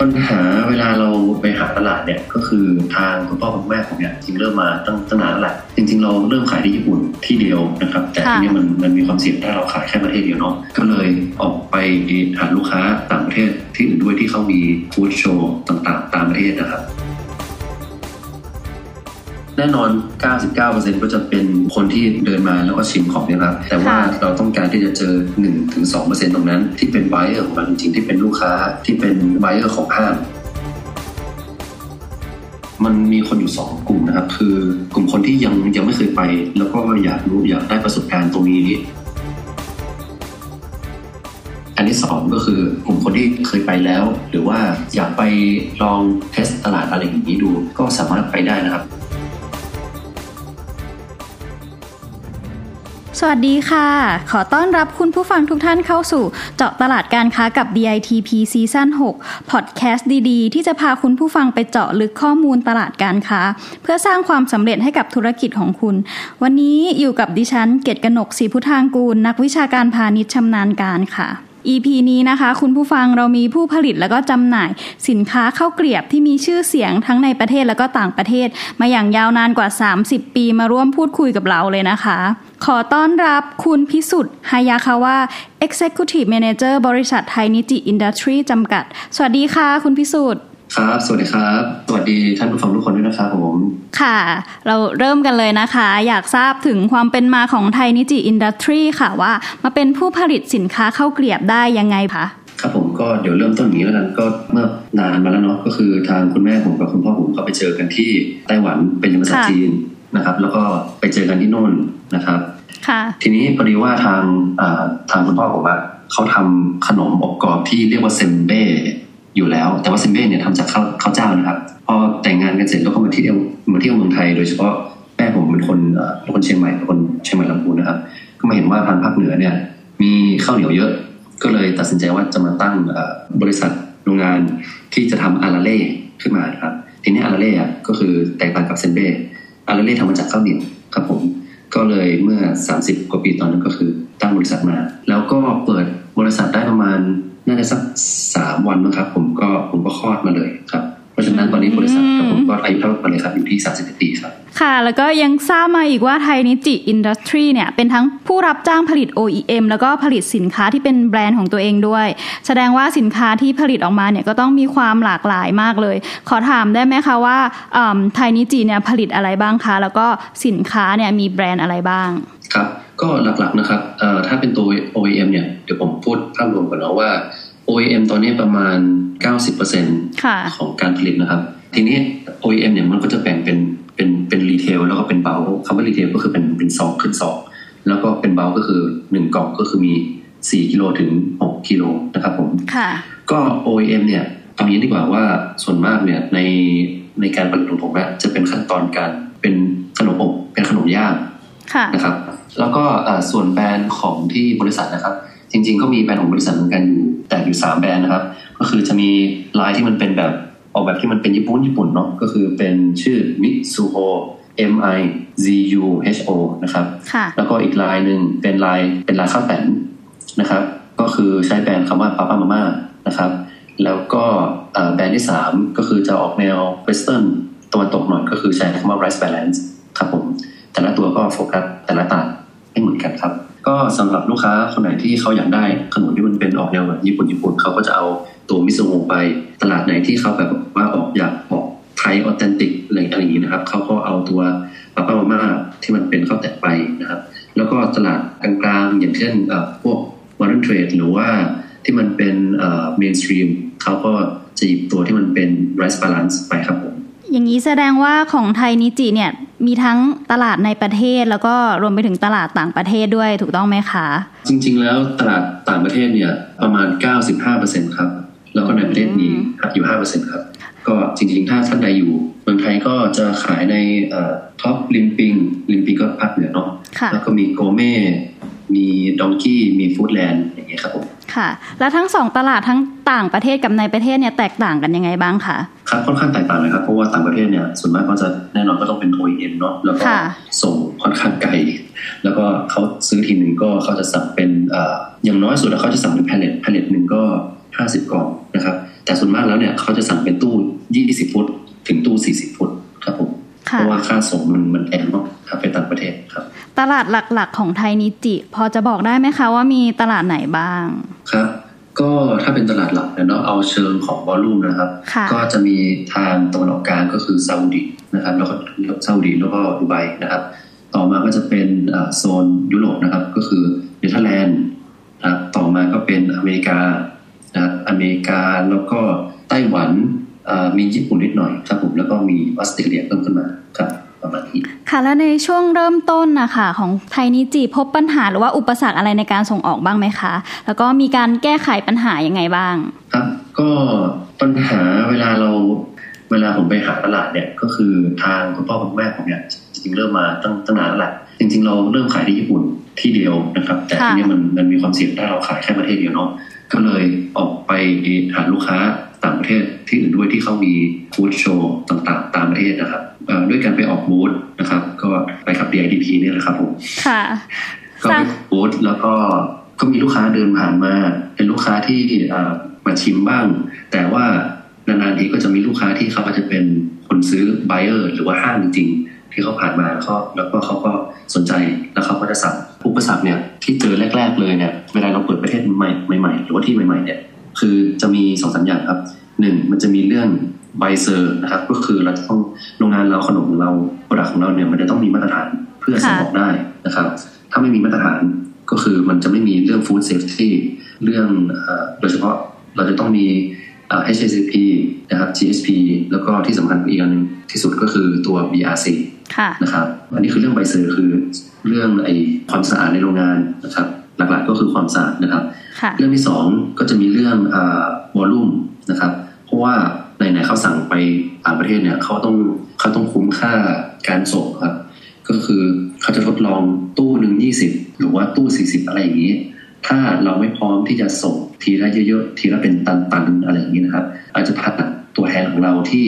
ปัญหาเวลาเราไปหาตลาดเนี่ยก็คือทางคุณพ่อคุณแม่ผมเนี่ยจริงเริ่มมาตั้งตั้งนานแล้วแหละจริง ๆ เราเริ่มขายที่ญี่ปุ่นที่เดียวนะครับ แต่ทีนี้มันมันมีความเสี่ยงถ้าเราขายแค่ประเทศเดียวเนาะก็เลยออกไปหาลูกค้าต่างประเทศที่อื่นด้วยที่เขามีฟู้ดโชว์ต่างๆ ตามประเทศนะครับ แน่นอน 99%ก็จะเป็นคนที่เดินมาแล้วก็ชิมของเนี่ยครับแต่ว่าเราต้องการที่จะเจอ 1-2%ตรงนั้น ที่เป็นไบเออร์ของเราจริงๆที่เป็นลูกค้าที่เป็นไบเออร์ของห้างมันมีคนอยู่ 2 กลุ่มนะครับ คือกลุ่มคนที่ยังยังไม่เคยไป แล้วก็อยากรู้อยากได้ประสบการณ์ตรงนี้ อันที่สองก็คือกลุ่มคนที่เคยไปแล้ว หรือว่าอยากไปลองเทสตลาดอะไรอย่างนี้ดู ก็สามารถไปได้นะครับ สวัสดีค่ะ ขอต้อนรับคุณผู้ฟังทุกท่านเข้าสู่ เจาะตลาดการค้ากับ DITP ซีซั่น6พอดแคสต์ดีๆ ที่จะพาคุณผู้ฟังไปเจาะลึกข้อมูลตลาดการค้า เพื่อสร้างความสำเร็จให้กับธุรกิจของคุณ วันนี้อยู่กับดิฉัน เกตกนกศรีพุทธางกูล นักวิชาการพาณิชย์ชำนาญการค่ะ EP นี้นะคะ คุณผู้ฟังเรามีผู้ผลิตแล้วก็จำหน่ายสินค้าข้าวเกลียบที่มีชื่อเสียงทั้งในประเทศแล้วก็ต่างประเทศ มาอย่างยาวนานกว่า 30 ปีมาร่วมพูดคุยกับเราเลยนะคะ ขอต้อนรับคุณพิสุทธิ์ฮายาคาวา Executive Manager บริษัทไทยนิจิอินดัสทรีจำกัด สวัสดีค่ะ คุณพิสุทธิ์ ครับ สวัสดีครับ สวัสดีท่านผู้ฟังทุกคนด้วยนะครับผม ค่ะ เราเริ่มกันเลยนะคะ อยากทราบถึงความเป็นมาของไทยนิจิอินดัสทรีค่ะว่า มาเป็นผู้ผลิตสินค้าเข้าเกลียบได้ยังไงคะครับผมก็เดี๋ยวเริ่มต้นอย่างนี้แล้วกันก็เมื่อนานมาแล้วเนาะก็คือทางคุณแม่ผมกับคุณพ่อผมก็ไปเจอกันที่ไต้หวันเป็นภาษาจีนนะครับ แล้วก็ไปเจอกันที่โน่นนะครับค่ะทีนี้พอดีว่าทางทางคุณพ่อผมอะเขาทำขนมอบกรอบที่เรียกว่าเซมเบ้ อยู่แล้ว แต่ว่าเซมเบ้เนี่ยทำจากข้าวข้าวเจ้านะครับพอแต่งงานกันเสร็จแล้วก็มาเที่ยวมาเที่ยวเมืองไทย โดยเฉพาะแม่ผมเป็นคนเป็นคนเชียงใหม่เป็นคนเชียงใหม่ลำพูนนะครับก็มาเห็นว่าทางภาคเหนือเนี่ยมีข้าวเหนียวเยอะ ก็เลยตัดสินใจว่าจะมาตั้งบริษัทโรงงานที่จะทำอาราเล่ขึ้นมาครับทีนี้อาราเล่ก็คือแตกต่างกับเซนเบ้อาราเล่ทำมาจากข้าวเหนียวครับผมก็เลยเมื่อ 30 กว่าปีตอนนั้นก็คือตั้งบริษัทมา แล้วก็เปิดบริษัทได้ประมาณ น่าจะสักสามวันนะครับ ผมก็ผมก็คลอดมาเลยครับ เพราะฉะนั้นตอนนี้บริษัทกับผมก็อายุเท่ากันเลยครับอยู่ที่สามสิบปีครับ ค่ะ แล้วก็ยังทราบมาอีกว่าไทยนิจิอินดัสทรีเนี่ยเป็นทั้งผู้รับจ้างผลิต OEM แล้วก็ผลิตสินค้าที่เป็นแบรนด์ของตัวเองด้วย แสดงว่าสินค้าที่ผลิตออกมาเนี่ยก็ต้องมีความหลากหลายมากเลย ขอถามได้ไหมคะว่าไทยนิจิเนี่ยผลิตอะไรบ้างคะ แล้วก็สินค้าเนี่ยมีแบรนด์อะไรบ้างครับก็หลักๆนะครับถ้าเป็นตัว OEM เนี่ยเดี๋ยวผมพูดภาพรวมก่อนนะว่า OEM ตอนนี้ประมาณ 90%ของการผลิตนะครับ ทีนี้ OEM เนี่ยมันก็จะแบ่งเป็นเป็นเป็น retail แล้วก็เป็น bulk คำว่า retail ก็คือเป็นเป็นสองขึ้นสองแล้วก็เป็นเบลก็คือหนึ่งกล่องก็คือมี4กิโลถึง6กิโลนะครับผมก็ OEM เนี่ยเอางี้ดีกว่าว่าส่วนมากเนี่ยในในการผลิตของผมจะเป็นขั้นตอนการเป็นขนมอบเป็นขนมย่างนะครับ แล้วก็ส่วนแบรนด์ของที่บริษัทนะครับ จริง ๆ ก็มีแบรนด์ของบริษัทเหมือนกันอยู่ แต่อยู่ 3 แบรนด์นะครับ ก็คือจะมีลายที่มันเป็นแบบออกแบบที่มันเป็นญี่ปุ่นญี่ปุ่นเนาะก็คือเป็นชื่อ Mizuho M I Z U H O นะครับ แล้วก็อีกลายหนึ่งเป็นลายเป็นลายข้าวแตนนะครับ ก็คือใช้แบรนด์คำว่าปาปามาม่านะครับ แล้วก็แบรนด์ที่ 3 ก็คือจะออกแนว Western ตะวันตกหน่อยก็คือใช้คำว่า rice balance ครับผม แต่ละตัวก็โฟกัสแต่ละต่างไม่เหมือนกันครับ ก็สำหรับลูกค้าคนไหนที่เขาอยากได้ขนมที่มันเป็นออกแนวแบบญี่ปุ่นญี่ปุ่นเขาก็จะเอาตัว Mizuho ไปตลาดไหนที่เขาแบบว่าออกอยากออกไทย authentic อะไรอย่างนี้นะครับเขาก็เอาตัวปาป้ามาม่าที่มันเป็นข้าวแตนไปนะครับ แล้วก็ตลาดกลางๆ อย่างเช่นพวก modern trade หรือว่าที่มันเป็น mainstream เขาก็จะหยิบตัวที่มันเป็น Rice Balance ไปครับผมอย่างนี้แสดงว่าของไทยนิจิเนี่ย มีทั้งตลาดในประเทศแล้วก็รวมไปถึงตลาดต่างประเทศด้วยถูกต้องไหมคะ จริง ๆ แล้วตลาดต่างประเทศเนี่ยประมาณ 95%ครับแล้วก็ในประเทศมีอยู่ห้าเปอร์เซ็นครับ ก็จริง ๆ ถ้าท่านใดอยู่เมืองไทยก็จะขายใน Tops ริมปิงริมปิงก็ภาคเหนือเนาะแล้วก็มี Gourmet มีดองกี้มีฟู้ดแลนด์อย่างเงี้ยครับผมค่ะ แล้วทั้งสองตลาดทั้งต่างประเทศกับในประเทศเนี่ยแตกต่างกันยังไงบ้างคะ ครับค่อนข้างแตกต่างเลยครับ เพราะว่าต่างประเทศเนี่ยส่วนมากก็จะแน่นอนก็ต้องเป็น OEM เนาะแล้วก็ส่งค่อนข้างไกล แล้วก็เขาซื้อทีหนึ่งก็เขาจะสั่งเป็นอย่างน้อยสุดแล้วเขาจะสั่งเป็น pallet pallet หนึ่งก็ห้าสิบกล่องนะครับ แต่ส่วนมากแล้วเนี่ยเขาจะสั่งเป็นตู้ยี่สิบฟุตถึงตู้สี่สิบฟุตครับผมเพราะว่าค่าส่งมันมันแพงมากครับไปต่างประเทศครับ ตลาดหลักๆของไทยนิจิ พอจะบอกได้ไหมคะว่ามีตลาดไหนบ้าง ครับ ก็ถ้าเป็นตลาดหลักเนาะเอาเชิงของ volume นะครับ ก็จะมีทางตะวันออกกลางก็คือซาอุดีนะครับ แล้วก็ซาอุดีแล้วก็ดูไบนะครับ ต่อมาก็จะเป็นโซนยุโรปนะครับ ก็คือเนเธอร์แลนด์นะครับต่อมาก็เป็นอเมริกานะครับอเมริกาแล้วก็ไต้หวันมีญี่ปุ่นนิดหน่อยครับผมแล้วก็มีออสเตรเลียเพิ่มขึ้นมาครับ ประมาณนี้ค่ะแล้วในช่วงเริ่มต้นนะคะของไทยนิจิพบปัญหาหรือว่าอุปสรรคอะไรในการส่งออกบ้างไหมคะ แล้วก็มีการแก้ไขปัญหายังไงบ้างครับก็ปัญหาเวลาเราเวลาผมไปหาตลาดเนี่ยก็คือทางคุณพ่อคุณแม่ผมเนี่ยจริงๆเริ่มมาตั้งตั้งนานแล้วแหละจริง ๆ เราเริ่มขายที่ญี่ปุ่นที่เดียวนะครับ แต่ที่นี่มันมันมีความเสี่ยงถ้าเราขายแค่ประเทศเดียวเนาะ ก็เลยออกไปหาลูกค้าต่างประเทศที่อื่นด้วยที่เขามีฟู้ดโชว์ต่างๆ ตามประเทศนะครับด้วยการไปออกบูธนะครับ ก็ไปกับ DIDP นี่แหละครับผมค่ะก็ไปบูธแล้วก็ก็มีลูกค้าเดินผ่านมาเป็นลูกค้าที่มาชิมบ้าง แต่ว่านานๆทีก็จะมีลูกค้าที่เขาจะเป็นคนซื้อ buyer หรือว่าห้างจริงๆที่เขาผ่านมาแล้วก็แล้วก็เขาก็สนใจแล้วเขาก็จะสั่งอุปสรรคเนี่ยที่เจอแรก ๆ เลยเนี่ยเวลา เราเปิดประเทศใหม่ๆหรือว่าที่ใหม่ๆเนี่ยคือจะมีสองสามอย่างครับหนึ่งมันจะมีเรื่องใบ cert นะครับ ก็คือเราต้องโรงงานเราขนมของเราproduct ของเราเนี่ยมันจะต้องมีมาตรฐานเพื่อส่งออกได้นะครับ ถ้าไม่มีมาตรฐานก็คือมันจะไม่มีเรื่อง food safety เรื่องโดยเฉพาะเราจะต้องมี HACCP นะครับ GSP แล้วก็ที่สำคัญอีกอันนึงที่สุดก็คือตัว BRC นะครับ อันนี้คือเรื่องใบ cert คือเรื่องไอความสะอาดในโรงงานนะครับ หลักๆก็คือความสะอาดนะครับ เรื่องที่สองก็จะมีเรื่อง volume นะครับ เพราะว่าไหนๆเขาสั่งไปต่างประเทศเนี่ยเขาต้องเขาต้องคุ้มค่าการส่งครับ ก็คือเขาจะทดลองตู้หนึ่งยี่สิบหรือว่าตู้สี่สิบอะไรอย่างนี้ ถ้าเราไม่พร้อมที่จะส่งทีละเยอะๆทีละเป็นตันๆอะไรอย่างนี้นะครับ อาจจะผ่านตัวแทนของเราที่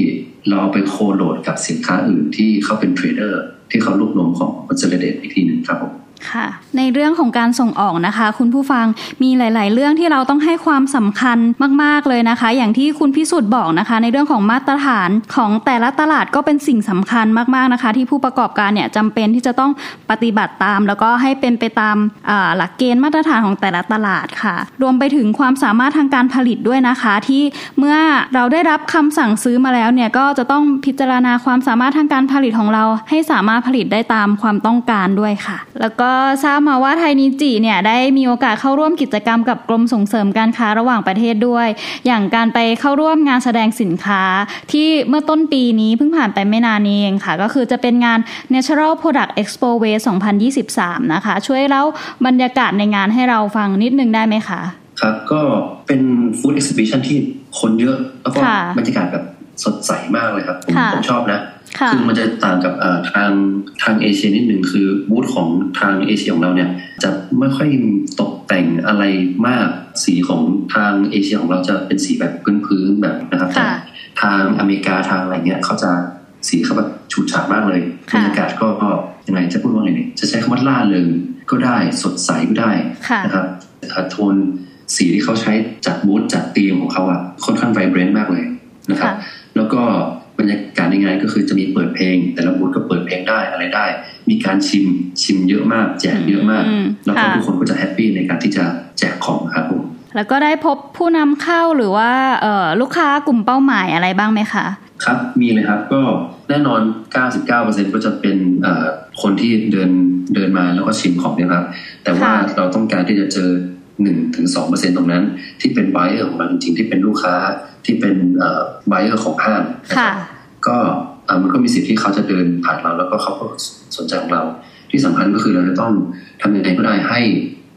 เราไป co-load กับสินค้าอื่นที่เขาเป็น trader ที่เขารวบรวมของ consolidate อีกทีหนึ่งครับผม ค่ะในเรื่องของการส่งออกนะคะ คุณผู้ฟังมีหลาย ๆ เรื่องที่เราต้องให้ความสำคัญมาก ๆ เลยนะคะ อย่างที่คุณพิสุทธิ์บอกนะคะ ในเรื่องของมาตรฐานของแต่ละตลาดก็เป็นสิ่งสำคัญมาก ๆ นะคะ ที่ผู้ประกอบการเนี่ยจำเป็นที่จะต้องปฏิบัติตาม แล้วก็ให้เป็นไปตามหลักเกณฑ์มาตรฐานของแต่ละตลาดค่ะ รวมไปถึงความสามารถทางการผลิตด้วยนะคะ ที่เมื่อเราได้รับคำสั่งซื้อมาแล้วเนี่ยก็จะต้องพิจารณาความสามารถทางการผลิตของเรา ให้สามารถผลิตได้ตามความต้องการด้วยค่ะ แล้วก็ทราบมาว่าไทยนิจิเนี่ยได้มีโอกาสเข้าร่วมกิจกรรมกับกรมส่งเสริมการค้าระหว่างประเทศด้วย อย่างการไปเข้าร่วมงานแสดงสินค้าที่เมื่อต้นปีนี้เพิ่งผ่านไปไม่นานนี้เองค่ะ ก็คือจะเป็นงาน Natural Product Expo West 2023 นะคะ ช่วยเล่าบรรยากาศในงานให้เราฟังนิดนึงได้ไหมคะ ครับก็เป็นฟู้ดเอ็กซิบิชันที่คนเยอะ แล้วก็บรรยากาศแบบสดใสมากเลยครับ ผมผมชอบนะ คือมันจะต่างกับทางทางเอเชียนิดหนึ่งคือบูธของทางเอเชียของเราเนี่ย จะไม่ค่อยตกแต่งอะไรมากสีของทางเอเชียของเราจะเป็นสีแบบพื้นๆแบบนะครับแต่ทางอเมริกาทางอะไรเงี้ยเขาจะสีเขาแบบฉูดฉาดมากเลยบรรยากาศก็ยังไงจะพูดว่าไงเนี่ยจะใช้คำว่าล่าเริงก็ได้สดใสก็ได้นะครับโทนสีที่เขาใช้จากบูธจากธีมของเขาอะค่อนข้างไวเบรนต์มากเลยนะครับ แล้วก็ บรรยากาศในงานก็คือจะมีเปิดเพลง แต่ละบูธก็เปิดเพลงได้อะไรได้ มีการชิมชิมเยอะมาก แจกเยอะมาก แล้วก็ทุกคนก็จะแฮปปี้ในการที่จะแจกของครับผมแล้วก็ได้พบผู้นำเข้าหรือว่าลูกค้ากลุ่มเป้าหมายอะไรบ้างไหมคะ ครับมีเลยครับก็แน่นอน 99%ก็จะเป็นคนที่เดินเดินมาแล้วก็ชิมของนะครับ แต่ว่าเราต้องการที่จะเจอ หนึ่งถึงสองเปอร์เซ็นตรงนั้น ที่เป็นไบเออร์ของเราจริงๆที่เป็นลูกค้าที่เป็นไบเออร์ของห้างก็มันก็มีสิทธิ์ที่เขาจะเดินผ่านเราแล้วก็เขาก็สนใจของเรา ที่สำคัญก็คือเราจะต้องทำยังไงก็ได้ให้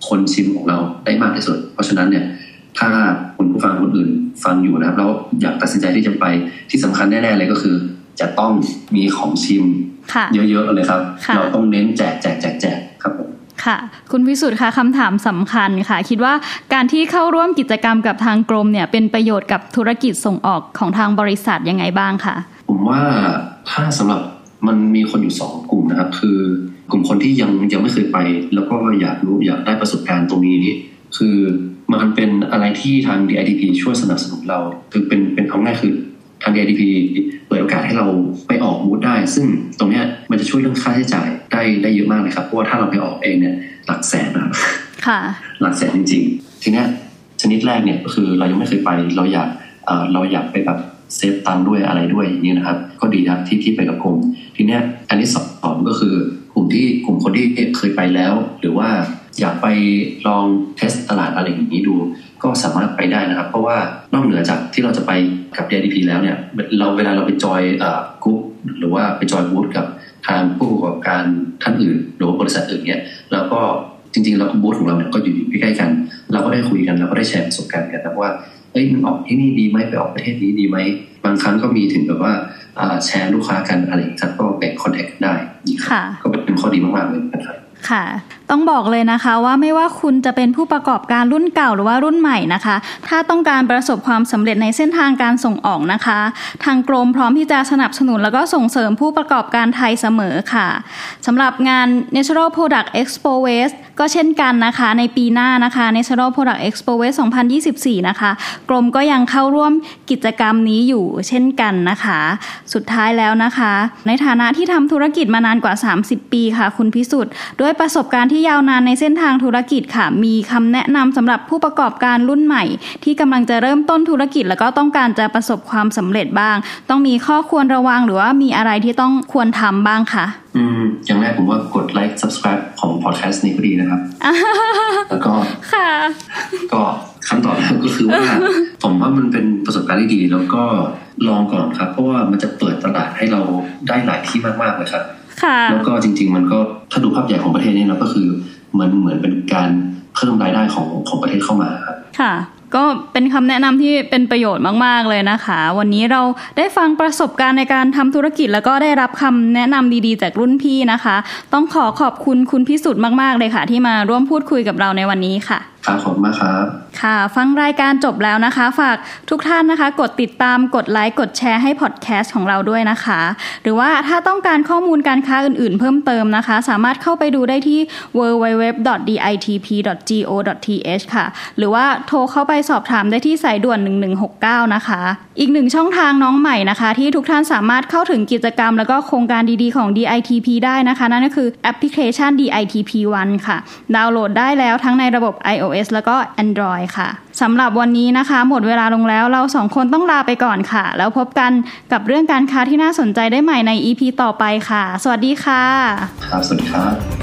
คนชิมของเราได้มากที่สุด เพราะฉะนั้นเนี่ยถ้าคุณผู้ฟังคนอื่นฟังอยู่นะครับแล้วอยากตัดสินใจที่จะไปที่สำคัญแน่ๆเลยก็คือ จะต้องมีของชิมเยอะๆเลยครับ เราต้องเน้นแจกแจกแจกแจกครับผม ค่ะ คุณพิสุทธ์คะคำถามสำคัญค่ะ คิดว่าการที่เข้าร่วมกิจกรรมกับทางกรมเนี่ย เป็นประโยชน์กับธุรกิจส่งออกของทางบริษัทยังไงบ้างคะผมว่าถ้าสำหรับมันมีคนอยู่สองกลุ่มนะครับ คือกลุ่มคนที่ยังยังไม่เคยไป แล้วก็อยากรู้อยากได้ประสบการณ์ตรงนี้คือมันเป็นอะไรที่ทาง DIDP ช่วยสนับสนุนเรา คือเป็นเป็นเอาง่ายคือทาง DITP โอกาสให้เราไปออกบูธได้ ซึ่งตรงนี้มันจะช่วยเรื่องค่าใช้จ่ายได้ได้เยอะมากเลยครับเพราะว่าถ้าเราไปออกเองเนี่ยหลักแสนนะครับหลักแสนจริง ๆ ทีนี้ชนิดแรกเนี่ยก็คือเรายังไม่เคยไปเราอยากเราอยากไปแบบ save ตังค์ด้วยอะไรด้วยอย่างนี้นะครับ ก็ดีนะที่ที่ไปกับกลุ่มทีนี้อันที่สองก็คือกลุ่มที่กลุ่มคนที่เคยไปแล้ว หรือว่าอยากไปลอง test ตลาดอะไรอย่างนี้ดู ก็สามารถไปได้นะครับ เพราะว่านอกเหนือจากที่เราจะไปกับ DIDP แล้วเนี่ยเราเวลาเราไปจอยกรุ๊ปหรือว่าไปจอยบูธกับทางผู้ประกอบการท่านอื่น หรือว่าบริษัทอื่นเนี่ยแล้วก็จริงๆแล้วบูธของเราเนี่ยก็อยู่ใกล้ๆกัน เราก็ได้คุยกันเราก็ได้แชร์ประสบการณ์กันนะว่าเอ้ยมันออกที่นี่ดีไหมไปออกประเทศนี้ดีไหมบางครั้งก็มีถึงแบบว่าแชร์ลูกค้ากันอะไรครับก็แบ่งคอนแทคได้ก็เป็นข้อดีมากๆเลยนะครับค่ะ ต้องบอกเลยนะคะว่าไม่ว่าคุณจะเป็นผู้ประกอบการรุ่นเก่าหรือว่ารุ่นใหม่นะคะ ถ้าต้องการประสบความสำเร็จในเส้นทางการส่งออกนะคะ ทางกรมพร้อมที่จะสนับสนุนแล้วก็ส่งเสริมผู้ประกอบการไทยเสมอค่ะสำหรับงาน Natural Product Expo West ก็เช่นกันนะคะในปีหน้านะคะ Natural Product Expo West 2024 นะคะ กรมก็ยังเข้าร่วมกิจกรรมนี้อยู่เช่นกันนะคะ สุดท้ายแล้วนะคะ ในฐานะที่ทำธุรกิจมานานกว่า 30 ปีค่ะ คุณพิสุทธิ์ด้วยประสบการณ์ที่ยาวนานในเส้นทางธุรกิจค่ะ มีคำแนะนำสำหรับผู้ประกอบการรุ่นใหม่ ที่กำลังจะเริ่มต้นธุรกิจ แล้วก็ต้องการจะประสบความสำเร็จบ้าง ต้องมีข้อควรระวังหรือว่ามีอะไรที่ต้องควรทำบ้างคะอืมอย่างแรกผมว่ากดไลค์ subscribe ของพอดแคสต์นี้ก็ดีนะครับ แล้วก็ค่ะ ก็คำตอบก็คือว่า ผมว่ามันเป็นประสบการณ์ที่ดี แล้วก็ลองก่อนครับ เพราะว่ามันจะเปิดตลาดให้เราได้หลายที่มากๆเลยครับ แล้วก็จริง ๆ มันก็ถ้าดูภาพใหญ่ของประเทศนี้เราก็คือมันเหมือนเป็นการเพิ่มรายได้ของของประเทศเข้ามาครับค่ะ ก็เป็นคำแนะนำที่เป็นประโยชน์มาก ๆ เลยนะคะ วันนี้เราได้ฟังประสบการณ์ในการทำธุรกิจ แล้วก็ได้รับคำแนะนำดีๆ จากรุ่นพี่นะคะ ต้องขอขอบคุณคุณพิสุทธิ์มากๆเลยค่ะ ที่มาร่วมพูดคุยกับเราในวันนี้ค่ะครับขอบคุณมากครับ ค่ะ ฟังรายการจบแล้วนะคะ ฝากทุกท่านนะคะ กดติดตามกดไลค์กดแชร์ให้พอดแคสต์ของเราด้วยนะคะ หรือว่าถ้าต้องการข้อมูลการค้าอื่นๆ เพิ่มเติมนะคะ สามารถเข้าไปดูได้ที่ www.ditp.go.th ค่ะ หรือว่าโทรเข้าไปสอบถามได้ที่สายด่วน 1169 นะคะ อีกหนึ่งช่องทางน้องใหม่นะคะ ที่ทุกท่านสามารถเข้าถึงกิจกรรม แล้วก็โครงการดีๆของ DITP ได้นะคะ นั่นก็คือแอปพลิเคชัน DITP One ค่ะ ดาวน์โหลดได้แล้วทั้งในระบบ iOS iOS แล้วก็ Android ค่ะสำหรับวันนี้นะคะ หมดเวลาลงแล้วเราสองคนต้องลาไปก่อนค่ะ แล้วพบกันกับเรื่องการค้าที่น่าสนใจได้ใหม่ใน EP ต่อไปค่ะ สวัสดีค่ะ ครับ สวัสดีครับ